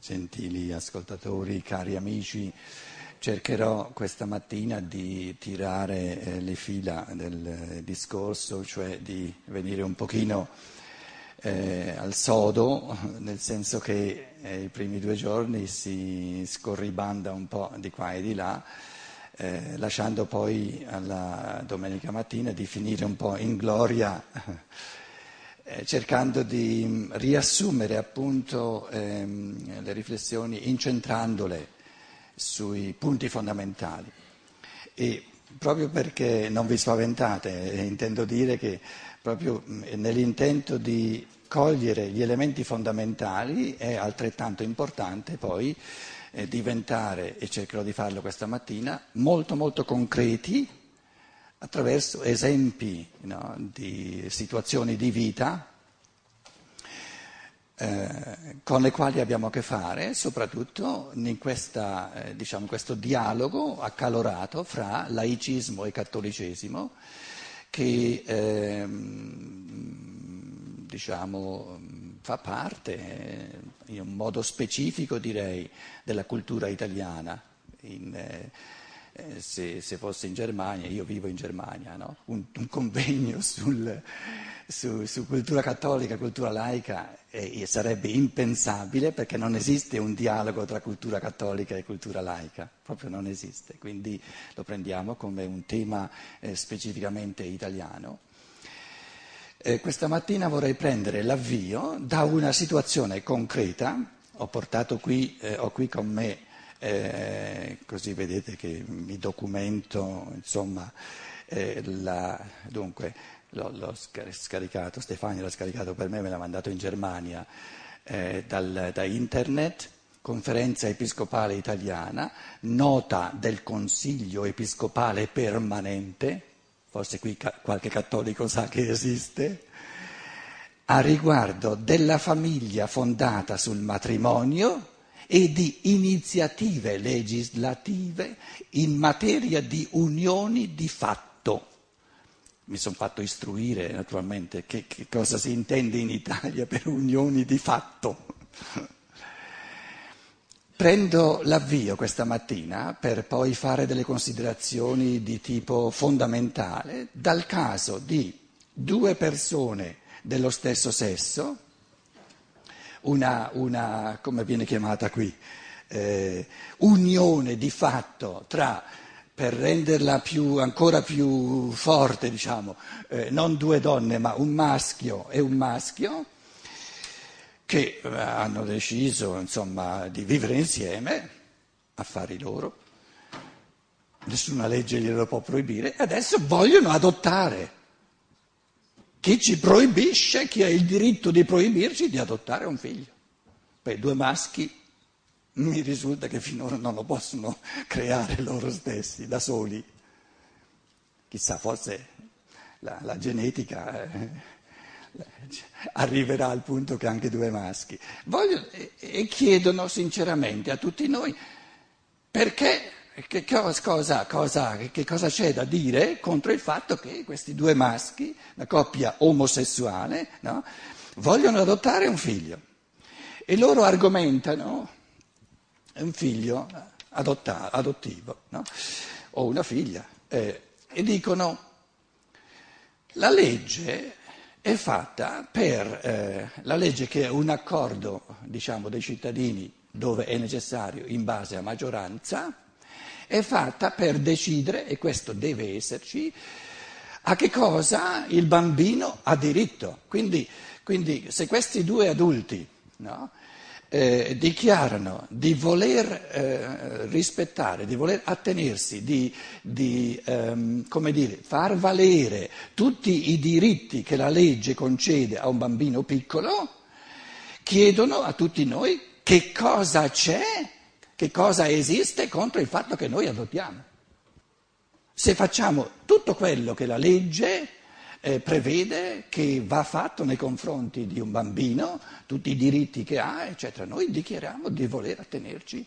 gentili ascoltatori, cari amici, cercherò questa mattina di tirare eh, le fila del discorso, cioè di venire un pochino eh, al sodo, nel senso che eh, i primi due giorni si scorribanda un po' di qua e di là, eh, lasciando poi alla domenica mattina di finire un po' in gloria eh, cercando di mm, riassumere appunto ehm, le riflessioni incentrandole sui punti fondamentali. E proprio perché non vi spaventate, eh, intendo dire che proprio mm, nell'intento di cogliere gli elementi fondamentali è altrettanto importante poi eh, diventare, e cercherò di farlo questa mattina, molto molto concreti attraverso esempi no, di situazioni di vita eh, con le quali abbiamo a che fare, soprattutto in questa, eh, diciamo, questo dialogo accalorato fra laicismo e cattolicesimo che eh, diciamo, fa parte, eh, in un modo specifico direi, della cultura italiana. In, eh, se, se, fosse in Germania, io vivo in Germania, no? un, un, convegno sul, su, su, cultura cattolica e cultura laica eh, sarebbe impensabile perché non esiste un dialogo tra cultura cattolica e cultura laica, proprio non esiste, quindi lo prendiamo come un tema eh, specificamente italiano. Eh, questa mattina vorrei prendere l'avvio da una situazione concreta, ho portato qui, eh, ho qui con me eh, così vedete che mi documento, insomma, eh, la, dunque l'ho, l'ho, scaricato, Stefania l'ha scaricato per me, me l'ha mandato in Germania eh, dal, da internet, conferenza episcopale italiana, nota del Consiglio episcopale permanente, forse qui ca- qualche cattolico sa che esiste, a riguardo della famiglia fondata sul matrimonio e di iniziative legislative in materia di unioni di fatto. Mi sono fatto istruire naturalmente che, che cosa si intende in Italia per unioni di fatto. Prendo l'avvio questa mattina per poi fare delle considerazioni di tipo fondamentale dal caso di due persone dello stesso sesso una, una come viene chiamata qui, eh, unione di fatto tra, per renderla più, ancora più forte, diciamo, eh, non due donne ma un maschio e un maschio, che eh, hanno deciso insomma, di vivere insieme, affari loro, nessuna legge glielo può proibire, e adesso vogliono adottare. Chi ci proibisce, chi ha il diritto di proibirci di adottare un figlio? Beh, due maschi mi risulta che finora non lo possono creare loro stessi, da soli. Chissà, forse la, la genetica eh, arriverà al punto che anche due maschi. Voglio, e, e chiedono sinceramente a tutti noi perché che cosa, cosa, che cosa, c'è da dire contro il fatto che questi due maschi, una coppia omosessuale, no, vogliono adottare un figlio? E loro argomentano un figlio adotta, adottivo no? o una figlia eh, e dicono la legge è fatta per eh, la legge che è un accordo diciamo, dei cittadini dove è necessario in base a maggioranza è fatta per decidere, e questo deve esserci, a che cosa il bambino ha diritto. Quindi, quindi se questi due adulti no, eh, dichiarano di voler eh, rispettare, di voler attenersi, di, di ehm, dire, far valere tutti i diritti che la legge concede a un bambino piccolo, chiedono a tutti noi che cosa c'è che cosa esiste contro il fatto che noi adottiamo. Se facciamo tutto quello che la legge eh, prevede che va fatto nei confronti di un bambino, tutti i diritti che ha, eccetera, noi dichiariamo di voler attenerci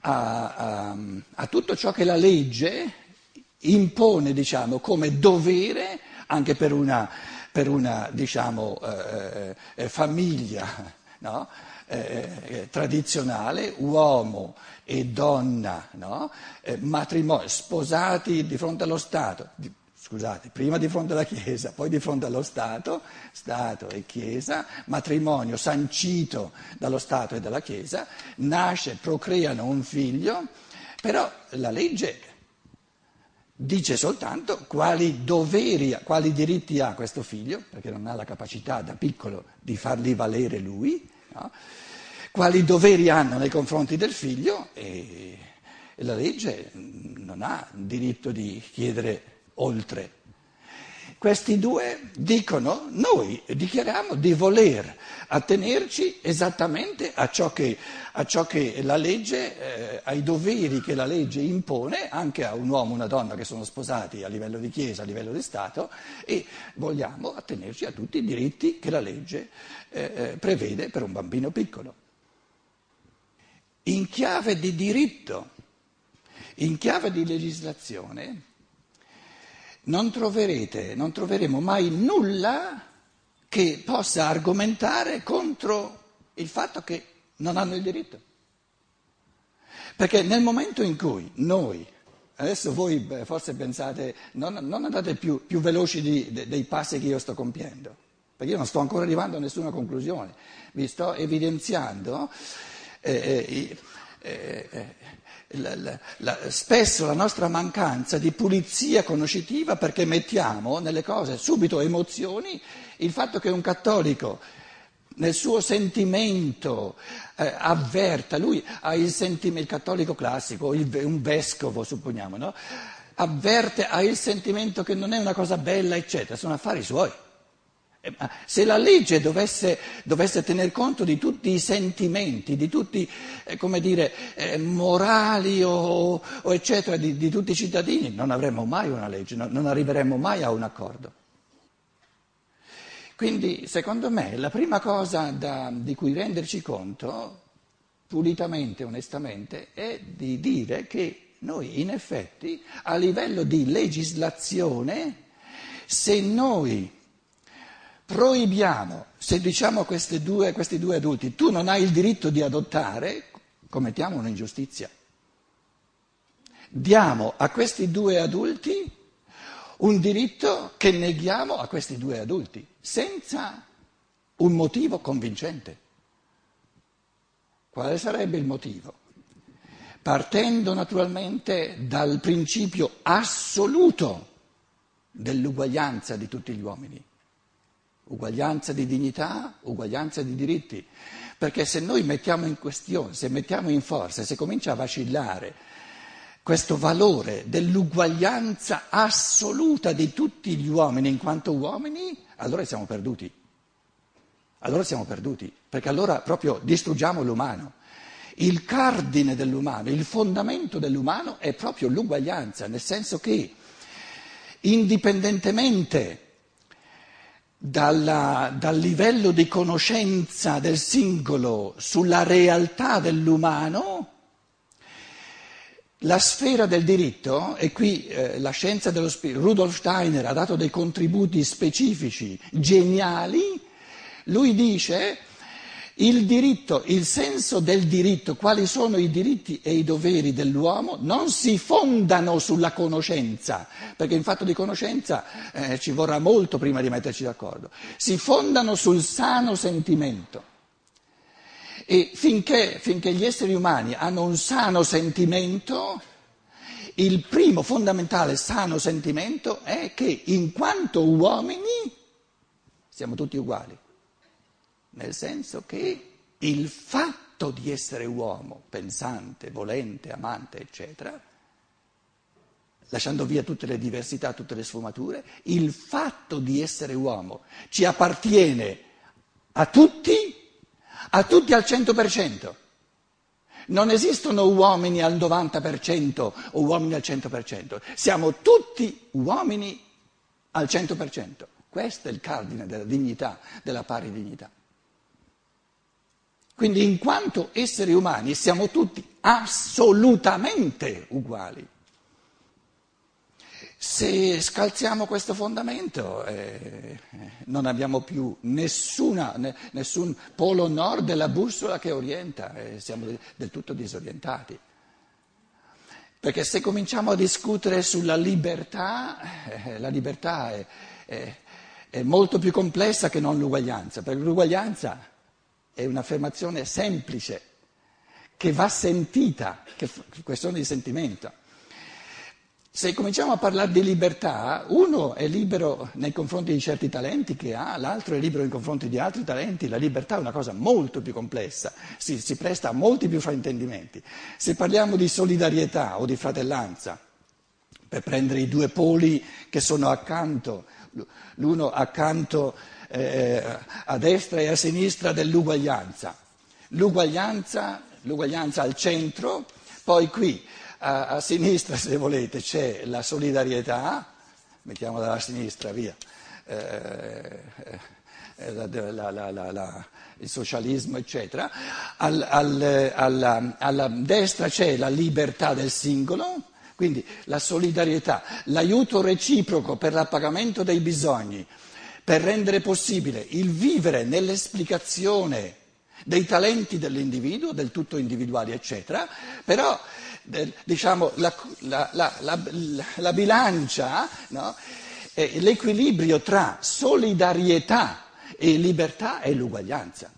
a, a, a tutto ciò che la legge impone, diciamo, come dovere anche per una, per una diciamo, eh, eh famiglia no? eh, tradizionale, uomo e donna, no? eh, matrimonio, sposati di fronte allo Stato, di, scusate, prima di fronte alla Chiesa, poi di fronte allo Stato, Stato e Chiesa, matrimonio sancito dallo Stato e dalla Chiesa, nasce, procreano un figlio, però la legge dice soltanto quali doveri, quali diritti ha questo figlio, perché non ha la capacità da piccolo di farli valere lui, no? quali doveri hanno nei confronti del figlio e, e la legge non ha diritto di chiedere oltre. Questi due dicono, noi dichiariamo di voler attenerci esattamente a ciò che, a ciò che la legge, eh, ai doveri che la legge impone anche a un uomo e una donna che sono sposati a livello di Chiesa, a livello di Stato e vogliamo attenerci a tutti i diritti che la legge eh, eh prevede per un bambino piccolo. In chiave di diritto, in chiave di legislazione, non troverete, non troveremo mai nulla che possa argomentare contro il fatto che non hanno il diritto. Perché nel momento in cui noi, adesso voi forse pensate, non, non andate più, più veloci di, de, dei passi che io sto compiendo, perché io non sto ancora arrivando a nessuna conclusione, vi sto evidenziando eh, eh, eh, la, la, la, spesso la nostra mancanza di pulizia conoscitiva perché mettiamo nelle cose subito emozioni, il fatto che un cattolico nel suo sentimento eh, avverta, lui ha il sentimento, il cattolico classico, il, un vescovo supponiamo, no? avverte, ha il sentimento che non è una cosa bella, eccetera, sono affari suoi. Eh, se la legge dovesse, dovesse, tener conto di tutti i sentimenti, di tutti, eh, come dire, eh, morali o, o eccetera, di, di, tutti i cittadini, non avremmo mai una legge, no, non arriveremmo mai a un accordo. Quindi, secondo me, la prima cosa da, di cui renderci conto, pulitamente, onestamente, è di dire che noi, in effetti, a livello di legislazione, se noi proibiamo, se diciamo a questi due adulti, tu non hai il diritto di adottare, commettiamo un'ingiustizia. Diamo a questi due adulti un diritto che neghiamo a questi due adulti, senza un motivo convincente. Quale sarebbe il motivo? Partendo naturalmente dal principio assoluto dell'uguaglianza di tutti gli uomini. Uguaglianza di dignità, uguaglianza di diritti. Perché se noi mettiamo in questione, se mettiamo in forza, se comincia a vacillare questo valore dell'uguaglianza assoluta di tutti gli uomini in quanto uomini, allora siamo perduti. Allora siamo perduti, perché allora proprio distruggiamo l'umano. Il cardine dell'umano, il fondamento dell'umano è proprio l'uguaglianza, nel senso che indipendentemente dalla, dal livello di conoscenza del singolo sulla realtà dell'umano, la sfera del diritto, e qui eh, la scienza dello spirito, Rudolf Steiner ha dato dei contributi specifici, geniali, lui dice il diritto, il senso del diritto, quali sono i diritti e i doveri dell'uomo, non si fondano sulla conoscenza, perché in fatto di conoscenza eh, ci vorrà molto prima di metterci d'accordo, si fondano sul sano sentimento. E finché, finché gli esseri umani hanno un sano sentimento, il primo fondamentale sano sentimento è che in quanto uomini siamo tutti uguali nel senso che il fatto di essere uomo, pensante, volente, amante, eccetera, lasciando via tutte le diversità, tutte le sfumature, il fatto di essere uomo ci appartiene a tutti, a tutti al 100%. Non esistono uomini al 90% o uomini al 100%, siamo tutti uomini al 100%. Questo è il cardine della dignità, della pari dignità. Quindi in quanto esseri umani siamo tutti assolutamente uguali. se scalziamo questo fondamento eh, non abbiamo più nessuna, ne, nessun polo nord della bussola che orienta, eh, siamo del tutto disorientati. Perché se cominciamo a discutere sulla libertà, eh, la libertà è, è, è molto più complessa che non l'uguaglianza, perché l'uguaglianza è un'affermazione semplice che va sentita, che è questione di sentimento. Se cominciamo a parlare di libertà, uno è libero nei confronti di certi talenti che ha, l'altro è libero nei confronti di altri talenti, la libertà è una cosa molto più complessa, si, si presta a molti più fraintendimenti. Se parliamo di solidarietà o di fratellanza, per prendere i due poli che sono accanto, l'uno accanto eh, a destra e a sinistra dell'uguaglianza, l'uguaglianza, l'uguaglianza al centro, poi qui a, a sinistra, se volete, c'è la solidarietà, mettiamo dalla sinistra, via. Eh, eh, la, la, la, il socialismo, eccetera. Al, al, alla, alla destra c'è la libertà del singolo, quindi la solidarietà, l'aiuto reciproco per l'appagamento dei bisogni, per rendere possibile il vivere nell'esplicazione dei talenti dell'individuo, del tutto individuali, eccetera, però diciamo, la, la, la, la bilancia, no? l'equilibrio tra solidarietà e libertà è l'uguaglianza.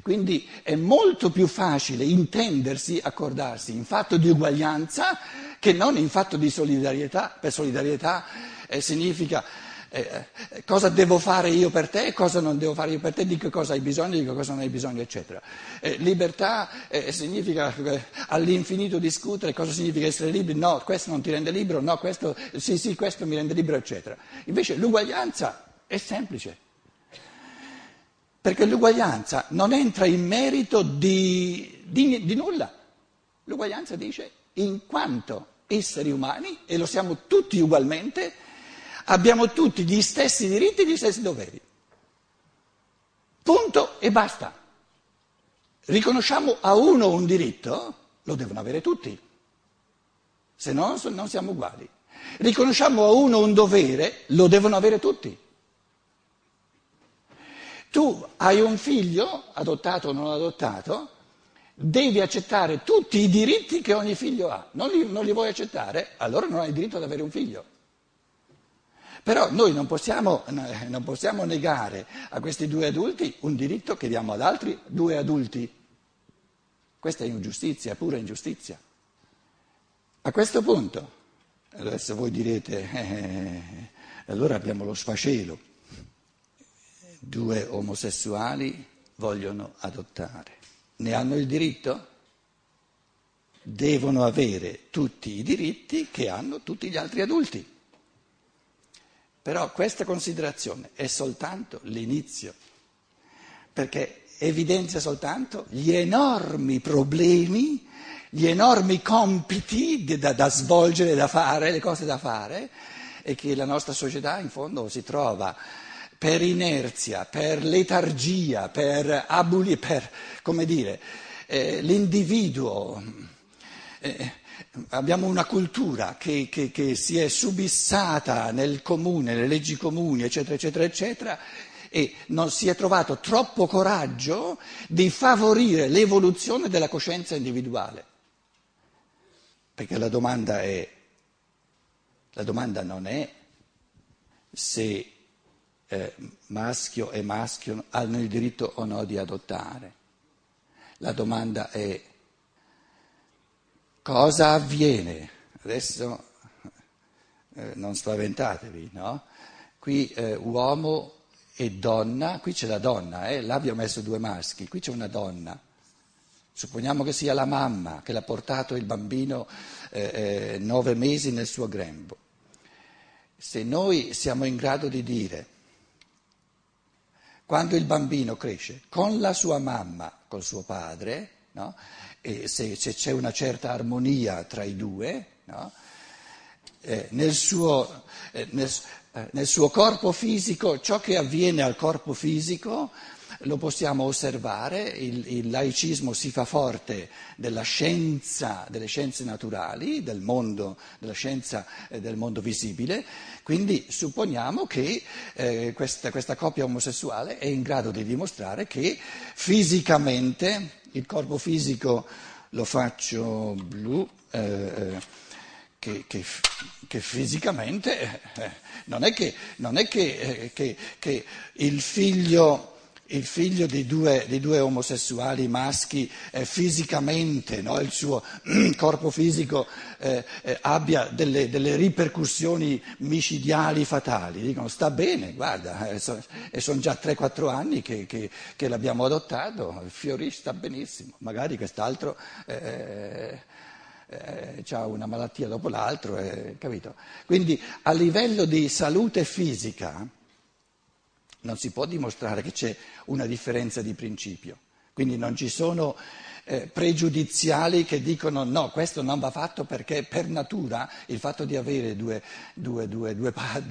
Quindi è molto più facile intendersi, accordarsi in fatto di uguaglianza che non in fatto di solidarietà. Per solidarietà eh, significa eh, eh, cosa devo fare io per te, cosa non devo fare io per te, di che cosa hai bisogno, di che cosa non hai bisogno, eccetera. Eh, libertà eh, significa eh, all'infinito discutere cosa significa essere liberi, no, questo non ti rende libero, no, questo, sì, sì, questo mi rende libero, eccetera. Invece l'uguaglianza è semplice, perché l'uguaglianza non entra in merito di, di, di nulla. L'uguaglianza dice in quanto esseri umani, e lo siamo tutti ugualmente, abbiamo tutti gli stessi diritti e gli stessi doveri. Punto e basta. Riconosciamo a uno un diritto, lo devono avere tutti, se no non siamo uguali. Riconosciamo a uno un dovere, lo devono avere tutti. Tu hai un figlio, adottato o non adottato, devi accettare tutti i diritti che ogni figlio ha. Non li, non li vuoi accettare? Allora non hai diritto ad avere un figlio. Però noi non possiamo, non possiamo, negare a questi due adulti un diritto che diamo ad altri due adulti. Questa è ingiustizia, pura ingiustizia. A questo punto, adesso voi direte, eh, allora abbiamo lo sfacelo, due omosessuali vogliono adottare, ne hanno il diritto? Devono avere tutti i diritti che hanno tutti gli altri adulti. Però questa considerazione è soltanto l'inizio, perché evidenzia soltanto gli enormi problemi, gli enormi compiti da, da svolgere, da fare, le cose da fare, e che la nostra società in fondo si trova per inerzia, per letargia, per abuli, per, come dire, eh, l'individuo. Eh, abbiamo una cultura che, che, che, si è subissata nel comune, nelle leggi comuni, eccetera, eccetera, eccetera, e non si è trovato troppo coraggio di favorire l'evoluzione della coscienza individuale. Perché la domanda è, la domanda non è se eh, maschio e maschio hanno il diritto o no di adottare. La domanda è cosa avviene? Adesso eh, non spaventatevi, no? Qui eh, uomo e donna, qui c'è la donna, eh? là abbiamo messo due maschi, qui c'è una donna. Supponiamo che sia la mamma che l'ha portato il bambino eh, eh, nove mesi nel suo grembo. Se noi siamo in grado di dire, quando il bambino cresce con la sua mamma, col suo padre, no? E se, se, c'è una certa armonia tra i due, no? eh, nel, suo, eh, nel, eh, nel suo corpo fisico, ciò che avviene al corpo fisico lo possiamo osservare, il, il, laicismo si fa forte della scienza, delle scienze naturali, del mondo, della scienza eh, del mondo visibile, quindi supponiamo che eh, questa, questa coppia omosessuale è in grado di dimostrare che fisicamente, il corpo fisico lo faccio blu, eh, eh che, che, che fisicamente eh, eh, non è che, non è che, eh, che il figlio il figlio di due, di due, omosessuali maschi eh, fisicamente, no, il suo corpo fisico eh, eh, abbia delle, delle, ripercussioni micidiali fatali. Dicono sta bene, guarda, e so, sono già 3-4 anni che, che, che, l'abbiamo adottato, Fiorisce sta benissimo, magari quest'altro eh, ha una malattia dopo l'altro, eh, capito? Quindi a livello di salute fisica non si può dimostrare che c'è una differenza di principio, quindi non ci sono eh, pregiudiziali che dicono no, questo non va fatto perché per natura il fatto di avere due, due, due,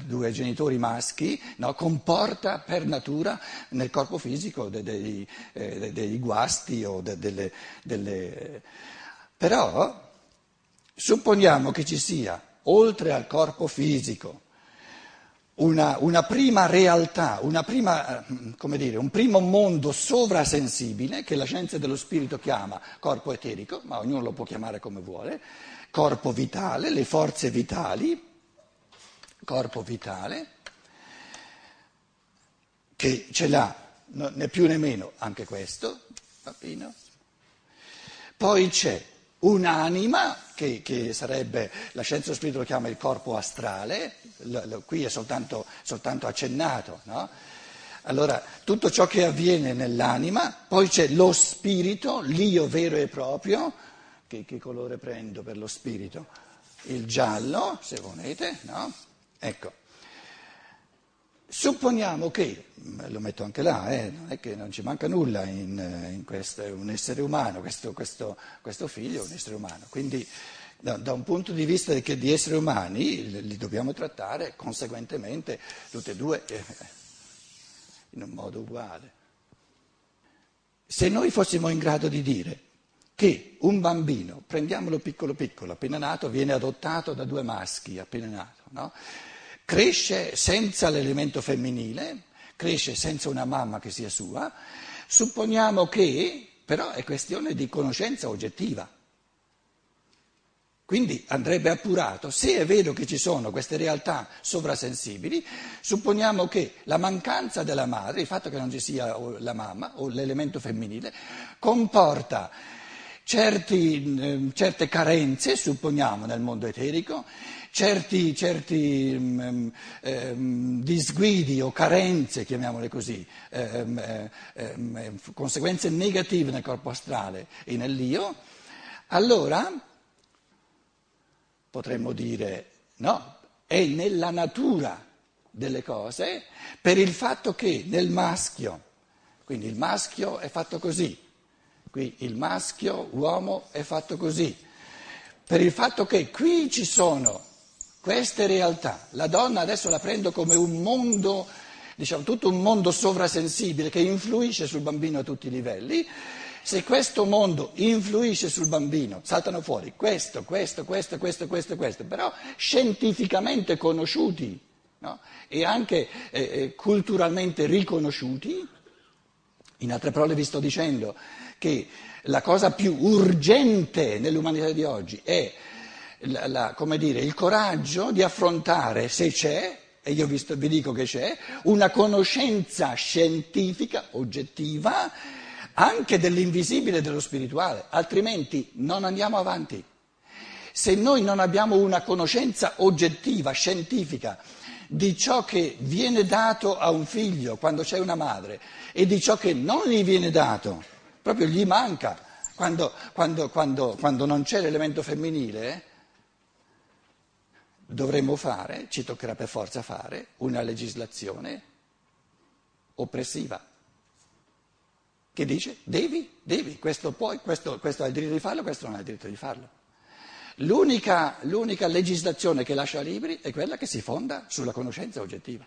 due genitori maschi no, comporta per natura nel corpo fisico dei, dei, eh, dei guasti o de, delle, delle... Però Supponiamo che ci sia, oltre al corpo fisico, una, una prima realtà, una prima, eh, dire, un primo mondo sovrasensibile che la scienza dello spirito chiama corpo eterico, ma ognuno lo può chiamare come vuole, corpo vitale, le forze vitali, corpo vitale, che ce l'ha né più né meno anche questo, bambino. Poi c'è un'anima, che, che, sarebbe, la scienza dello spirito lo chiama il corpo astrale, lo, lo, qui è soltanto, soltanto accennato, no? Allora, tutto ciò che avviene nell'anima, poi c'è lo spirito, l'io vero e proprio, che, che colore prendo per lo spirito? Il giallo, se volete, no? Ecco. Supponiamo che, lo metto anche là, eh, non è che non ci manca nulla in, in questo, un essere umano, questo, questo, questo, figlio è un essere umano, quindi da, da un punto di vista di, di esseri umani li, dobbiamo trattare conseguentemente tutti e due eh, in un modo uguale. Se noi fossimo in grado di dire che un bambino, prendiamolo piccolo piccolo, appena nato, viene adottato da due maschi, appena nato, no? Cresce senza l'elemento femminile, cresce senza una mamma che sia sua, supponiamo che però è questione di conoscenza oggettiva. Quindi andrebbe appurato, se è vero che ci sono queste realtà sovrasensibili, supponiamo che la mancanza della madre, il fatto che non ci sia la mamma o l'elemento femminile, comporta certi, eh, certe carenze, supponiamo, nel mondo eterico, certi, certi um, um, disguidi o carenze, chiamiamole così, um, conseguenze negative nel corpo astrale e nell'io, allora potremmo dire no, è nella natura delle cose per il fatto che nel maschio, quindi il maschio è fatto così, qui il maschio, uomo è fatto così, per il fatto che qui ci sono queste realtà, la donna adesso la prendo come un mondo, diciamo tutto un mondo sovrasensibile che influisce sul bambino a tutti i livelli, se questo mondo influisce sul bambino, saltano fuori questo, questo, questo, questo, questo, questo, però scientificamente conosciuti no? e anche eh, eh culturalmente riconosciuti, in altre parole vi sto dicendo che la cosa più urgente nell'umanità di oggi è la, la, dire, il coraggio di affrontare, se c'è, e io vi, vi dico che c'è, una conoscenza scientifica, oggettiva, anche dell'invisibile e dello spirituale, altrimenti non andiamo avanti. Se noi non abbiamo una conoscenza oggettiva, scientifica, di ciò che viene dato a un figlio quando c'è una madre e di ciò che non gli viene dato, proprio gli manca quando, quando, quando, quando non c'è l'elemento femminile, dovremmo fare, ci toccherà per forza fare, una legislazione oppressiva che dice devi, devi, questo puoi, questo, questo hai il diritto di farlo, questo non hai il diritto di farlo. L'unica, l'unica legislazione che lascia liberi è quella che si fonda sulla conoscenza oggettiva.